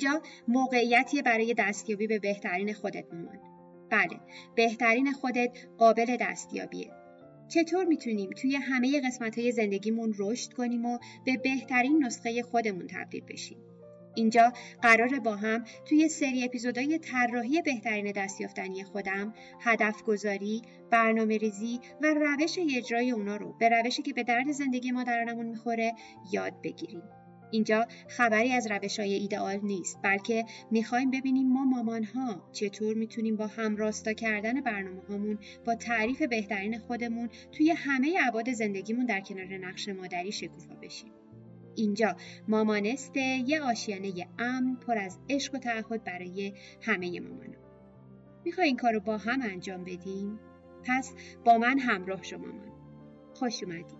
اینجا موقعیتی برای دستیابی به بهترین خودت مامان بله بهترین خودت قابل دستیابیه. چطور می‌تونیم توی همه قسمت های زندگیمون رشد کنیم و به بهترین نسخه خودمون تبدیل بشیم؟ اینجا قراره با هم توی سری اپیزودهای طراحی بهترین دستیافتنی خودم هدف گذاری، برنامه ریزی و روش اجرای اونا رو به روشی که به درد زندگی مادرانمون می‌خوره یاد بگیریم. اینجا خبری از روش های ایدئال نیست بلکه می‌خوایم ببینیم ما مامان ها چطور می‌تونیم با هم راستا کردن برنامه هامون با تعریف بهترین خودمون توی همه عباد زندگیمون در کنار نقش مادری شکوفا بشیم. اینجا مامانسته یه آشیانه امن پر از عشق و تعهد برای همه مامانا. می‌خوای این کار رو با هم انجام بدیم؟ پس با من همراه شما مامان. خوش اومدید.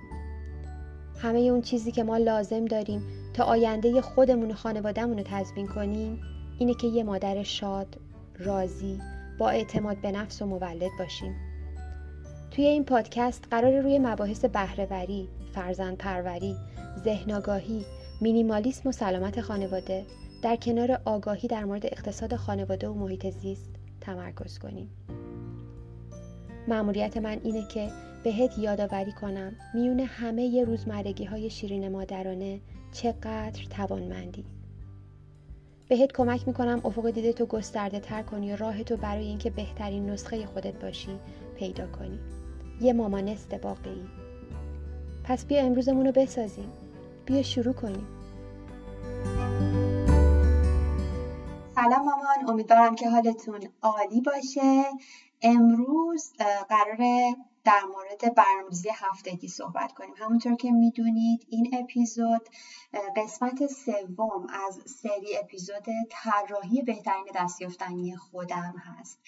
همه اون چیزی که ما لازم داریم تا آینده خودمون و خانوادهمون رو تضمین کنیم اینه که یه مادر شاد، راضی، با اعتماد به نفس و مولد باشیم. توی این پادکست قرار روی مباحث بهرهوری، فرزند پروری، ذهنگاهی، مینیمالیسم و سلامت خانواده در کنار آگاهی در مورد اقتصاد خانواده و محیط زیست تمرکز کنیم. مأموریت من اینه که بهت یادآوری کنم میون همه ی روزمرگی های شیرین مادرانه چقدر توانمندی. بهت کمک می‌کنم افق دیده تو گسترده تر کنی و راه تو برای اینکه بهترین نسخه خودت باشی پیدا کنی. یه مامانست واقعی پس بیا امروزمون رو بسازیم. بیا شروع کنیم. سلام مامان امیدوارم که حالتون عالی باشه. امروز قراره در مورد برنامه‌ریزی هفتگی صحبت کنیم. همونطور که می‌دونید این اپیزود قسمت سوم از سری اپیزود طراحی بهترین دستیافتنی خودم هست.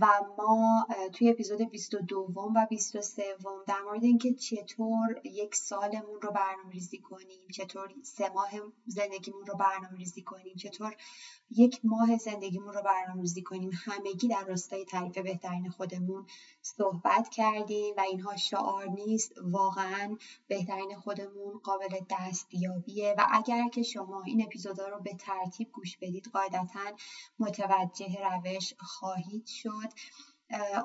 و ما توی اپیزود 22 و 23 در مورد اینکه چطور یک سالمون رو برنامه ریزی کنیم چطور سه ماه زندگیمون رو برنامه ریزی کنیم چطور یک ماه زندگیمون رو برنامه ریزی کنیم همگی در راستای تعریف بهترین خودمون صحبت کردیم و اینها شعار نیست. واقعا بهترین خودمون قابل دستیابیه و اگر که شما این اپیزودا رو به ترتیب گوش بدید قاعدتا متوجه روش خواهید شد.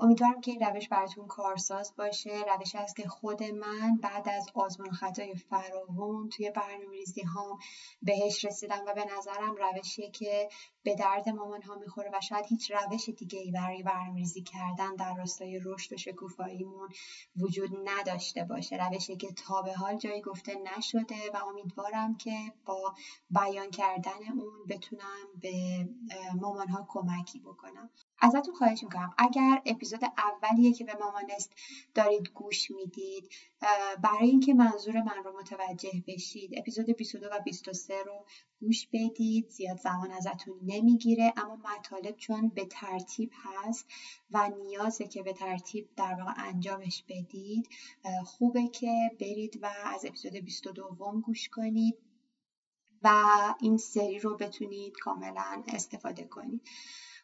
امیدوارم که این روش براتون کارساز باشه. روش هست که خود من بعد از آزمون خطای فراوون توی برنامه ریزی هام بهش رسیدم و به نظرم روشیه که به درد مامان ها می‌خوره و شاید هیچ روش دیگه ای برای برنامه ریزی کردن در راستای رشد و شکوفاییمون وجود نداشته باشه. روشی که تا به حال جایی گفته نشده و امیدوارم که با بیان کردن اون بتونم به مامان ها کمکی بکنم. ازتون خواهش می‌کنم. اگر اپیزود اولیه که به مامانست دارید گوش می‌دید برای اینکه منظور من رو متوجه بشید اپیزود 22 و 23 رو گوش بدید. زیاد زمان ازتون نمی‌گیره اما مطالب چون به ترتیب هست و نیازه که به ترتیب در واقع انجامش بدید خوبه که برید و از اپیزود 22 گوش کنید و این سری رو بتونید کاملا استفاده کنید.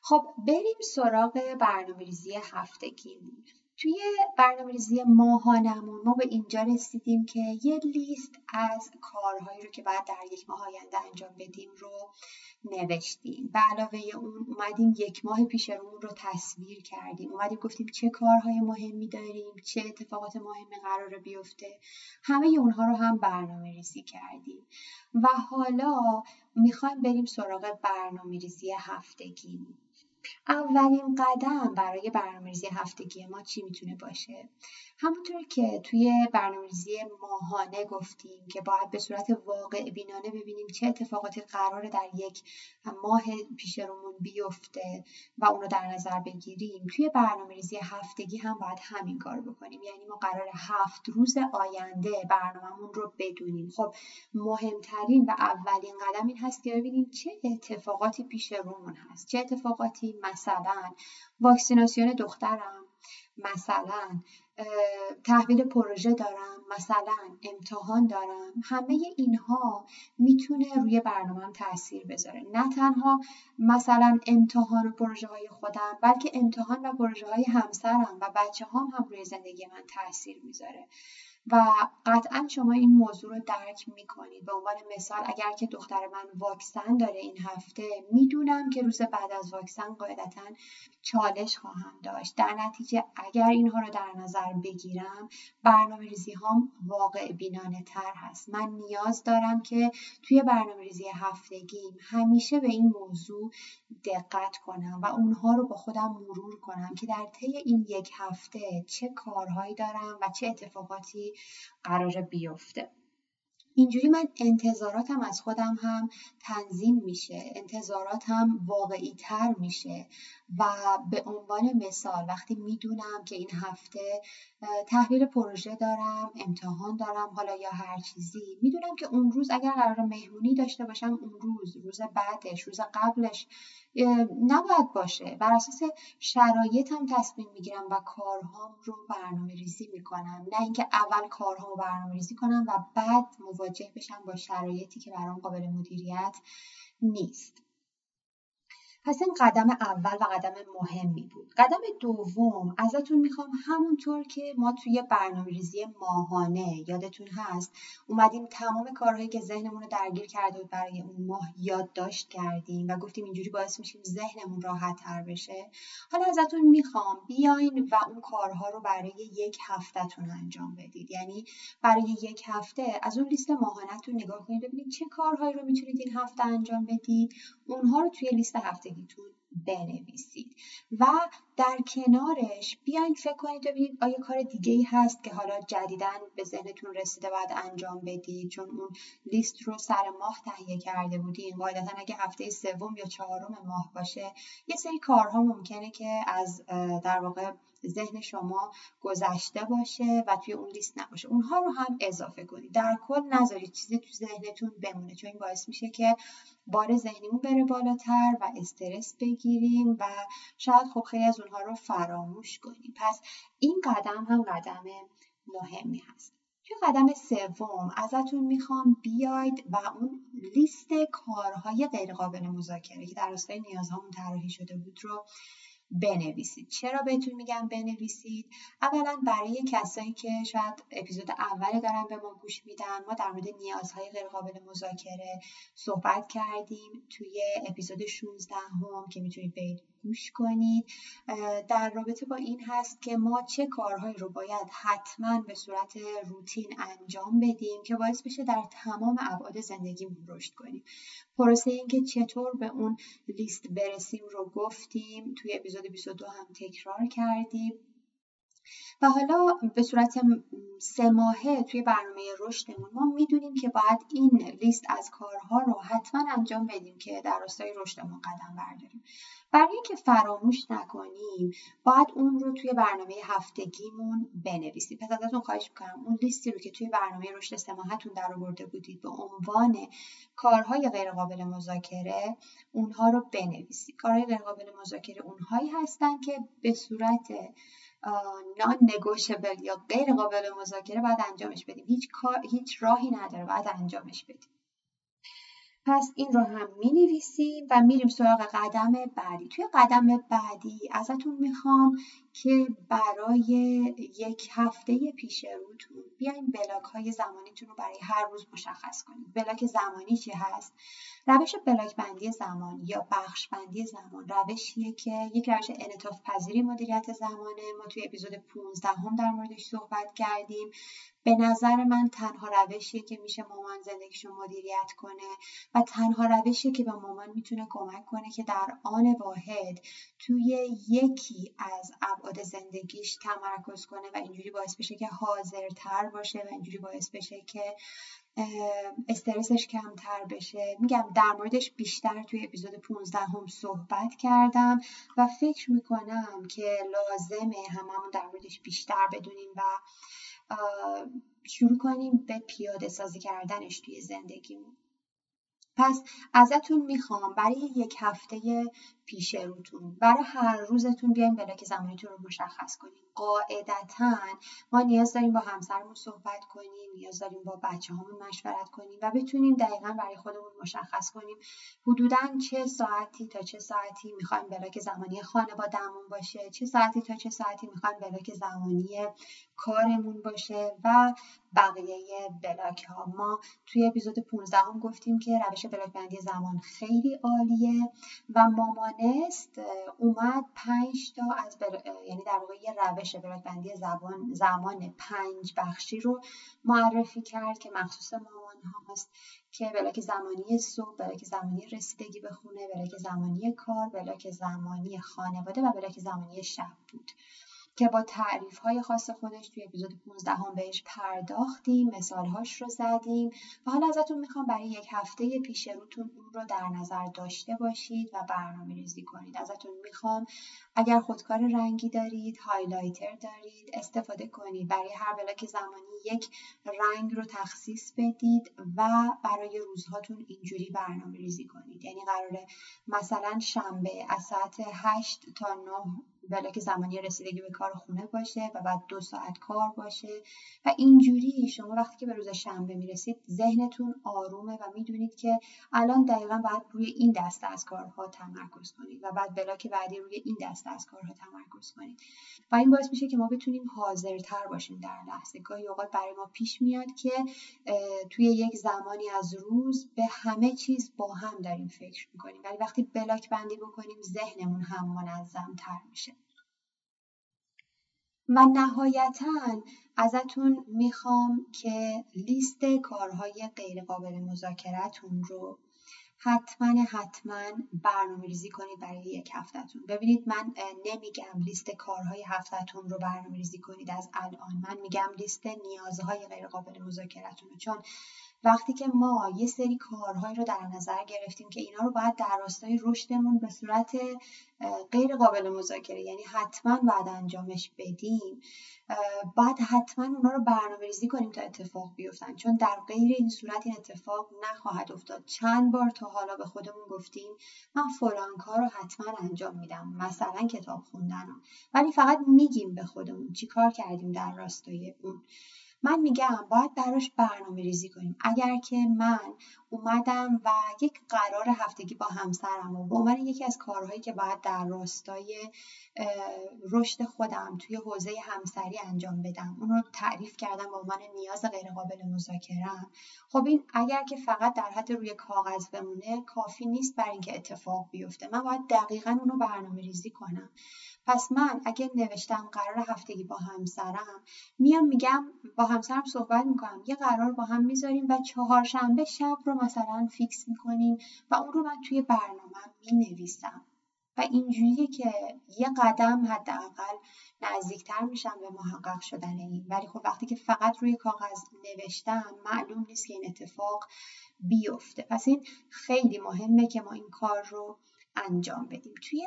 خب بریم سراغ برنامه ریزی هفتگیمون توی برنامه ریزی ماهانمون ما به اینجا رسیدیم که یه لیست از کارهایی رو که باید در یک ماه آینده انجام بدیم رو نوشتیم. به علاوه اون اومدیم یک ماه پیش رومون رو تصویر کردیم. اومدیم گفتیم چه کارهای مهمی داریم چه اتفاقات مهمی قرار بیفته. همه اونها رو هم برنامه ریزی کردیم. و حالا می‌خوایم بریم سراغ برنامه ریزی هفتگیمون اولین قدم برای برنامه‌ریزی هفتگی ما چی می‌تونه باشه؟ همونطور که توی برنامه‌ریزی ماهانه گفتیم که باید به صورت واقع بینانه ببینیم چه اتفاقاتی قرار در یک ماه پیش رومون بیفته و اون رو در نظر بگیریم توی برنامه‌ریزی هفتگی هم باید همین کار بکنیم. یعنی ما قرار هفت روز آینده برنامهمون رو بدونیم. خب مهمترین و اولین قدم این هست که ببینیم چه اتفاقاتی پیش رومون هست چه اتفاقاتی مثلا واکسیناسیون دخترم مثلا تحویل پروژه دارم مثلا امتحان دارم. همه اینها می‌تونه روی برنامهم تاثیر بذاره. نه تنها مثلا امتحان و پروژه های خودم بلکه امتحان و پروژه های همسرم و بچه هم هم روی زندگی من تاثیر می‌ذاره. و قطعا شما این موضوع رو درک می‌کنید. به عنوان مثال اگر که دختر من واکسن داره این هفته می‌دونم که روز بعد از واکسن قاعدتا چالش خواهم داشت. در نتیجه اگر اینها رو در نظر بگیرم برنامه ریزی هم واقع بینانه تر هست. من نیاز دارم که توی برنامه ریزی هفتگیم همیشه به این موضوع دقت کنم و اونها رو با خودم مرور کنم که در طی این یک هفته چه کارهایی دارم و چه اتفاقاتی قرار بیفته. اینجوری من انتظاراتم از خودم هم تنظیم میشه انتظاراتم واقعی تر میشه. و به عنوان مثال وقتی می‌دونم که این هفته تحویل پروژه دارم امتحان دارم حالا یا هر چیزی می‌دونم که اون روز اگر قرار مهمونی داشته باشم اون روز روز بعدش روز قبلش نباید باشه. بر اساس شرایطم تصمیم می‌گیرم و کارهام رو برنامه ریزی می‌کنم. نه اینکه اول کارهامو برنامه ریزی کنم و بعد مواجه بشم با شرایطی که برام قابل مدیریت نیست. پس این قدم اول و قدم مهمی بود. قدم دوم ازتون می‌خوام همونطور که ما توی برنامه ریزی ماهانه یادتون هست اومدیم تمام کارهایی که ذهنمون رو درگیر کرده بود برای اون ماه یادداشت کردیم و گفتیم اینجوری باعث میشیم ذهنمون راحت تر بشه. حالا ازتون می‌خوام بیاین و اون کارها رو برای یک هفتهتون انجام بدید. یعنی برای یک هفته از اون لیست ماهانهتون نگاه کنید ببینید چه کارهایی رو می‌تونید این هفته انجام بدید. اونها رو توی لیست هفته زندگیتون بنویسید. و در کنارش بیاین فکر کنید ببینید آیا کار دیگه ای هست که حالا جدیدا به ذهنتون رسیده باید انجام بدید چون اون لیست رو سر ماه تهیه کرده بودین. قاعدتا اگه هفته سوم یا چهارم ماه باشه یه سری کارها ممکنه که از در واقع ذهن شما گذشته باشه و توی اون لیست نباشه. اونها رو هم اضافه کنید. در کل نذارید چیزی تو ذهنتون بمونه چون این باعث میشه که بار ذهنیمون بره بالاتر و استرس بگیریم و شاید خب خیلی از اونها رو فراموش کنیم. پس این قدم هم قدم مهمی هست. توی قدم سوم ازتون می‌خوام بیاید و اون لیست کارهای غیرقابل مذاکره که در راستای نیازهامون طراحی شده بود رو بنویسید. چرا بهتون میگم بنویسید؟ اولا برای کسایی که شاید اپیزود اول دارن به ما گوش میدن ما در مورد نیازهای غیرقابل مذاکره صحبت کردیم توی اپیزود 16 هم که می‌تونید برید گوش کنید. در رابطه با این هست که ما چه کارهایی رو باید حتما به صورت روتین انجام بدیم که باعث بشه در تمام ابعاد زندگیمون رشد کنیم. پروسه این که چطور به اون لیست برسیم رو گفتیم توی اپیزود 22 هم تکرار کردیم. و حالا به صورت سه ماهه توی برنامه رشدمون ما می‌دونیم که باید این لیست از کارها رو حتما انجام بدیم که در راستای رشدمون قدم برداریم. برای اینکه فراموش نکنیم باید اون رو توی برنامه هفتگیمون بنویسیم. پس ازتون خواهش می‌کنم اون لیستی رو که توی برنامه رشد سه ماهتون در آورده بودید به عنوان کارهای غیرقابل مذاکره اونها رو بنویسید. کارهای غیرقابل مذاکره اونهایی هستن که به صورت نان نگوشبل یا غیر قابل مذاکره باید انجامش بدیم. هیچ کار هیچ راهی نداره باید انجامش بدیم. پس این رو هم می نویسیم و میریم سراغ قدم بعدی. توی قدم بعدی ازتون می‌خوام که برای یک هفته پیش روتون بیاین بلاک های زمانیتون رو برای هر روز مشخص کنید. بلاک زمانی چی هست؟ روش بلاک بندی زمان یا بخش بندی زمان. روشیه که یک روش انعطاف پذیری مدیریت زمانه. ما توی اپیزود 15 هم در موردش صحبت کردیم. به نظر من تنها روشیه که میشه مامان زندگیشو مدیریت کنه و تنها روشیه که به مامان می‌تونه کمک کنه که در آن واحد توی یکی از ابعاد زندگیش تمرکز کنه و اینجوری باعث بشه که حاضرتر باشه و اینجوری باعث بشه که استرسش کمتر بشه. میگم در موردش بیشتر توی اپیزود 15 هم صحبت کردم و فکر می‌کنم که لازمه هممون در موردش بیشتر بدونیم و شروع کنیم به پیاده سازی کردنش توی زندگیمون. پس ازتون می‌خوام برای یک هفته پیش روتون برای هر روزتون بیایم بلاک زمانیتون رو مشخص کنیم قاعدتا ما نیاز داریم با همسرمون صحبت کنیم نیاز داریم با بچه همون مشورت کنیم و بتونیم دقیقا برای خودمون مشخص کنیم حدودا چه ساعتی تا چه ساعتی می‌خوایم بلاک زمانی خانوادهمون باشه چه ساعتی تا چه ساعتی می‌خوایم بلاک زمانی کارمون باشه و بقیه block ها. ما توی اپیزود 15 هم گفتیم که روش block بندی زمان خیلی عالیه و مامانست اومد پنج تا از یعنی در واقع یه روش block بندی زبان زمان پنج بخشی رو معرفی کرد که مخصوص مامان هاست که block زمانی صبح block زمانی رسیدگی به خونه block زمانی کار block زمانی خانواده و block زمانی شب بود. که با تعریف های خاص خودش توی اپیزود 15 هم بهش پرداختیم مثالهاش رو زدیم و حالا ازتون می‌خوام برای یک هفته پیش روتون اون رو در نظر داشته باشید و برنامه ریزی کنید. ازتون می‌خوام اگر خودکار رنگی دارید highlighter دارید استفاده کنید. برای هر block زمانی یک رنگ رو تخصیص بدید و برای روزهاتون اینجوری برنامه ریزی کنید. یعنی قراره مثلا شنبه از ساعت 8 تا 9 بلاک زمانی رسیدگی به کار خونه باشه و بعد دو ساعت کار باشه. و اینجوری شما وقتی که به روز شنبه می‌رسید ذهنتون آرومه و می‌دونید که الان دقیقا باید روی این دسته از کارها تمرکز کنید و بعد بلاک بعدی روی این دسته از کارها تمرکز کنید. و این باعث میشه که ما بتونیم حاضرتر باشیم در لحظه. گاهی اوقات برای ما پیش میاد که توی یک زمانی از روز به همه چیز با هم داریم فکر می‌کنیم. ولی وقتی بلاک بندی بکنیم ذهنمون هم منظم تر میشه. و نهایتا ازتون می‌خوام که لیست کارهای غیرقابل مذاکرتون رو حتما حتما برنامه ریزی کنید برای یک هفتهتون. ببینید من نمیگم لیست کارهای هفتهتون رو برنامه ریزی کنید از الان. من میگم لیست نیازهای غیرقابل مذاکرتون چون وقتی که ما یه سری کارهایی رو در نظر گرفتیم که اینا رو باید در راستای رشدمون به صورت غیر قابل مذاکره یعنی حتما باید انجامش بدیم باید حتما اونا رو برنامه ریزی کنیم تا اتفاق بیفتن. چون در غیر این صورت این اتفاق نخواهد افتاد. چند بار تا حالا به خودمون گفتیم من فلان کار رو حتما انجام میدم. مثلا کتاب خوندن ولی فقط میگیم به خودمون چی کار کردیم در راستای اون. من میگم باید براش برنامه ریزی کنیم. اگر که من اومدم و یک قرار هفتگی با همسرم و به عنوان یکی از کارهایی که باید در راستای رشد خودم توی حوزه همسری انجام بدم اون رو تعریف کردم به عنوان نیاز غیرقابل مذاکرم خب این اگر که فقط در حد روی کاغذ بمونه کافی نیست برای اینکه اتفاق بیفته. من باید دقیقا اون رو برنامه ریزی کنم. پس من اگه نوشتم قرار هفتگی با همسرم میام میگم با همسرم صحبت می‌کنم. یه قرار با هم می‌ذاریم و چهارشنبه شب رو مثلا فیکس می‌کنیم و اون رو من توی برنامه می‌نویسم. و اینجوریه که یه قدم حداقل نزدیکتر میشم به محقق شدن این. ولی خب وقتی که فقط روی کاغذ نوشتم معلوم نیست که این اتفاق بیفته. پس این خیلی مهمه که ما این کار رو انجام بدیم. توی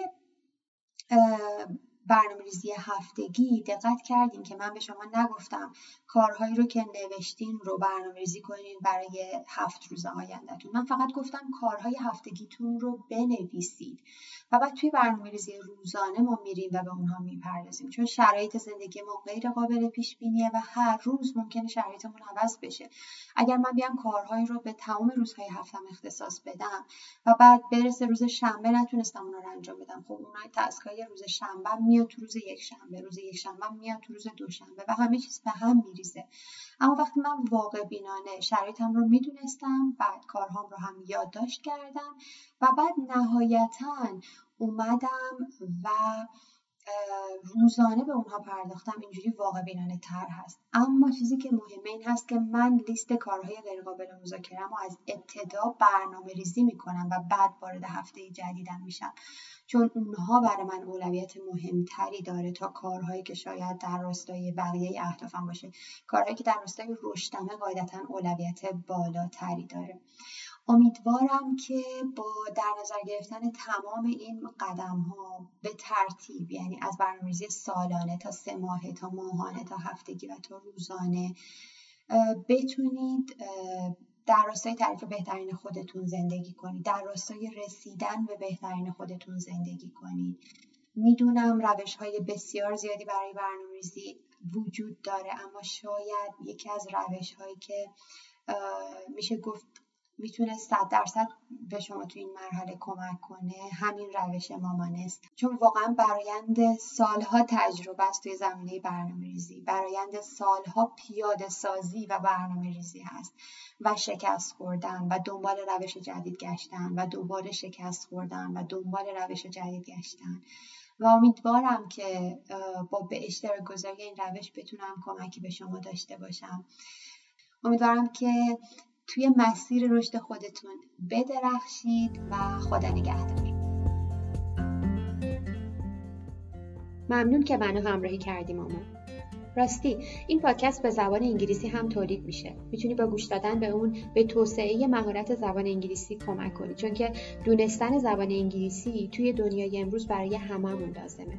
برنامه ریزی هفتگی دقت کردین که من به شما نگفتم. کارهایی رو که نوشتین رو برنامه ریزی کنین برای هفت روز آیندهتون. من فقط گفتم کارهای هفتگیتون رو بنویسید و بعد توی برنامه ریزی روزانه ما میریم و به اونها می‌پردازیم. چون شرایط زندگی ما غیر قابل پیش بینیه و هر روز ممکنه شرایطمون عوض بشه. اگر من بیام کارهایی رو به تمام روزهای هفتم اختصاص بدم و بعد برسه روز شنبه نتونستم اونا رو انجام بدم. خب اونها تاسکای روز شنبه میاد تو روز یک شنبه روز یک شنبه میاد تو روز دوشنبه و همه چیز به هم میریزه. اما وقتی من واقع بینانه شرایطم رو می‌دونستم بعد کارهام رو هم یادداشت کردم و بعد نهایتا اومدم و روزانه به اونها پرداختم اینجوری واقع بینانه تر هست. اما چیزی که مهمه این هست که من لیست کارهای غیرقابل مذاکرم و از ابتدا برنامه ریزی می‌کنم و بعد وارد هفته جدیدم میشم. چون اونها برای من اولویت مهمتری داره تا کارهایی که شاید در راستای بقیه اهدافم باشه. کارهایی که در راستای رشدمه قاعدتا اولویت بالاتری داره. امیدوارم که با در نظر گرفتن تمام این قدم ها به ترتیب یعنی از برنامه‌ریزی سالانه تا سه ماهه تا ماهانه تا هفتگی و تا روزانه بتونید در راستای تعریف بهترین خودتون زندگی کنید. در راستای رسیدن به بهترین خودتون زندگی کنید. می‌دونم روش های بسیار زیادی برای برنامه‌ریزی وجود داره اما شاید یکی از روش هایی که میشه گفت می‌تونه صد درصد به شما تو این مرحله کمک کنه. همین روش مامانست چون واقعا برایند سالها تجربه است توی زمینه برنامه ریزی برایند سالها پیاده سازی و برنامه ریزی هست. و شکست خوردن و دنبال روش جدید گشتن و دوباره شکست خوردن و دنبال روش جدید گشتن. و امیدوارم که با به اشتراک گذاری این روش بتونم کمکی به شما داشته باشم. امیدوارم که توی مسیر رشد خودتون بدرخشید و خدا نگهدار. ممنون که منو همراهی کردی ماما. راستی این پادکست به زبان انگلیسی هم تولید میشه. می‌تونی با گوش دادن به اون به توسعه مهارت زبان انگلیسی کمک کنی چون که دونستن زبان انگلیسی توی دنیای امروز برای هممون لازمه